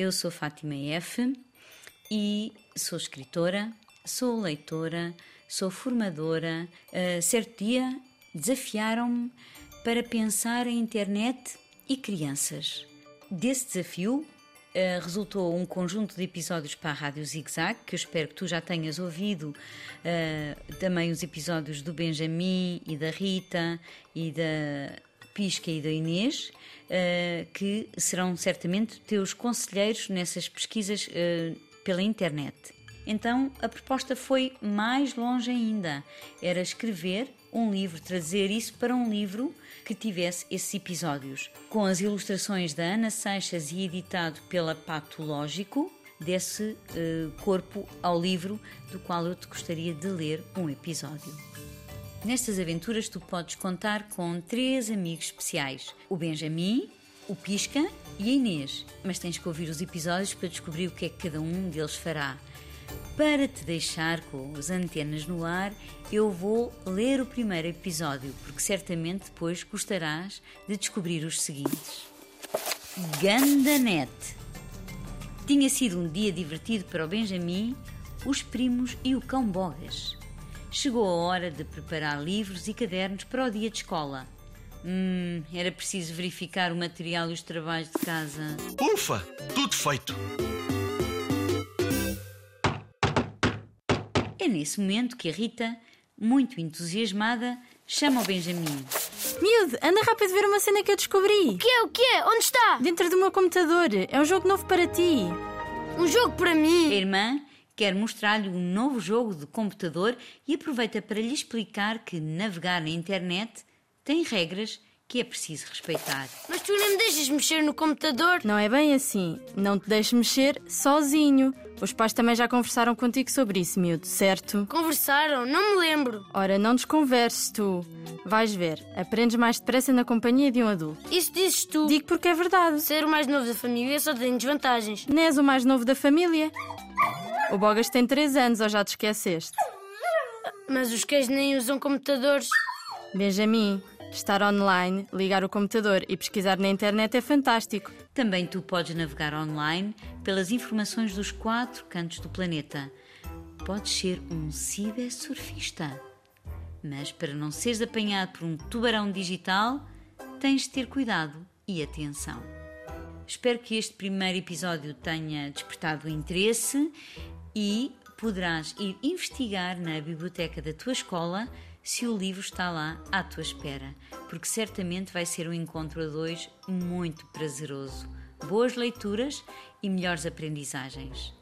eu sou Fátima F e sou escritora, sou leitora, sou formadora. Uh, certo dia desafiaram-me para pensar a internet e crianças. Desse desafio Uh, resultou um conjunto de episódios para a Rádio Zig Zag, que eu espero que tu já tenhas ouvido, uh, também os episódios do Benjamin e da Rita e da Pisca e da Inês, uh, que serão certamente teus conselheiros nessas pesquisas pela internet. Então a proposta foi mais longe ainda, era escrever um livro, trazer isso para um livro que tivesse esses episódios, com as ilustrações da Ana Seixas e editado pela Patológico, desse uh, corpo ao livro do qual eu te gostaria de ler um episódio. Nestas aventuras tu podes contar com três amigos especiais: o Benjamin, o Pisca e a Inês, mas tens que ouvir os episódios para descobrir o que é que cada um deles fará. Para te deixar com as antenas no ar, eu vou ler o primeiro episódio, porque certamente depois gostarás de descobrir os seguintes. Gandanet. Tinha sido um dia divertido para o Benjamin, os primos e o cão Bogas. Chegou a hora de preparar livros e cadernos para o dia de escola. Hum, era preciso verificar o material e os trabalhos de casa. Ufa! Tudo feito! É nesse momento que a Rita, muito entusiasmada, chama o Benjamin. Miúdo, anda rápido ver uma cena que eu descobri. O que é? O que é? Onde está? Dentro do meu computador. É um jogo novo para ti. Um jogo para mim? A irmã quer mostrar-lhe um novo jogo de computador e aproveita para lhe explicar que navegar na internet tem regras que é preciso respeitar. Mas tu nem me deixas mexer no computador? Não é bem assim. Não te deixes mexer sozinho. Os pais também já conversaram contigo sobre isso, miúdo, certo? Conversaram? Não me lembro. Ora, não desconverses tu. Vais ver, aprendes mais depressa na companhia de um adulto. Isso dizes tu. Digo porque é verdade. Ser o mais novo da família só tem desvantagens. Nem és o mais novo da família. O Bogas tem 3 anos ou já te esqueceste? Mas os cães nem usam computadores. Benjamin, Estar online, ligar o computador e pesquisar na internet é fantástico. Também tu podes navegar online pelas informações dos quatro cantos do planeta. Podes ser um cibersurfista. Mas para não seres apanhado por um tubarão digital, tens de ter cuidado e atenção. Espero que este primeiro episódio tenha despertado o interesse e poderás ir investigar na biblioteca da tua escola se o livro está lá à tua espera, porque certamente vai ser um encontro a dois muito prazeroso. Boas leituras e melhores aprendizagens.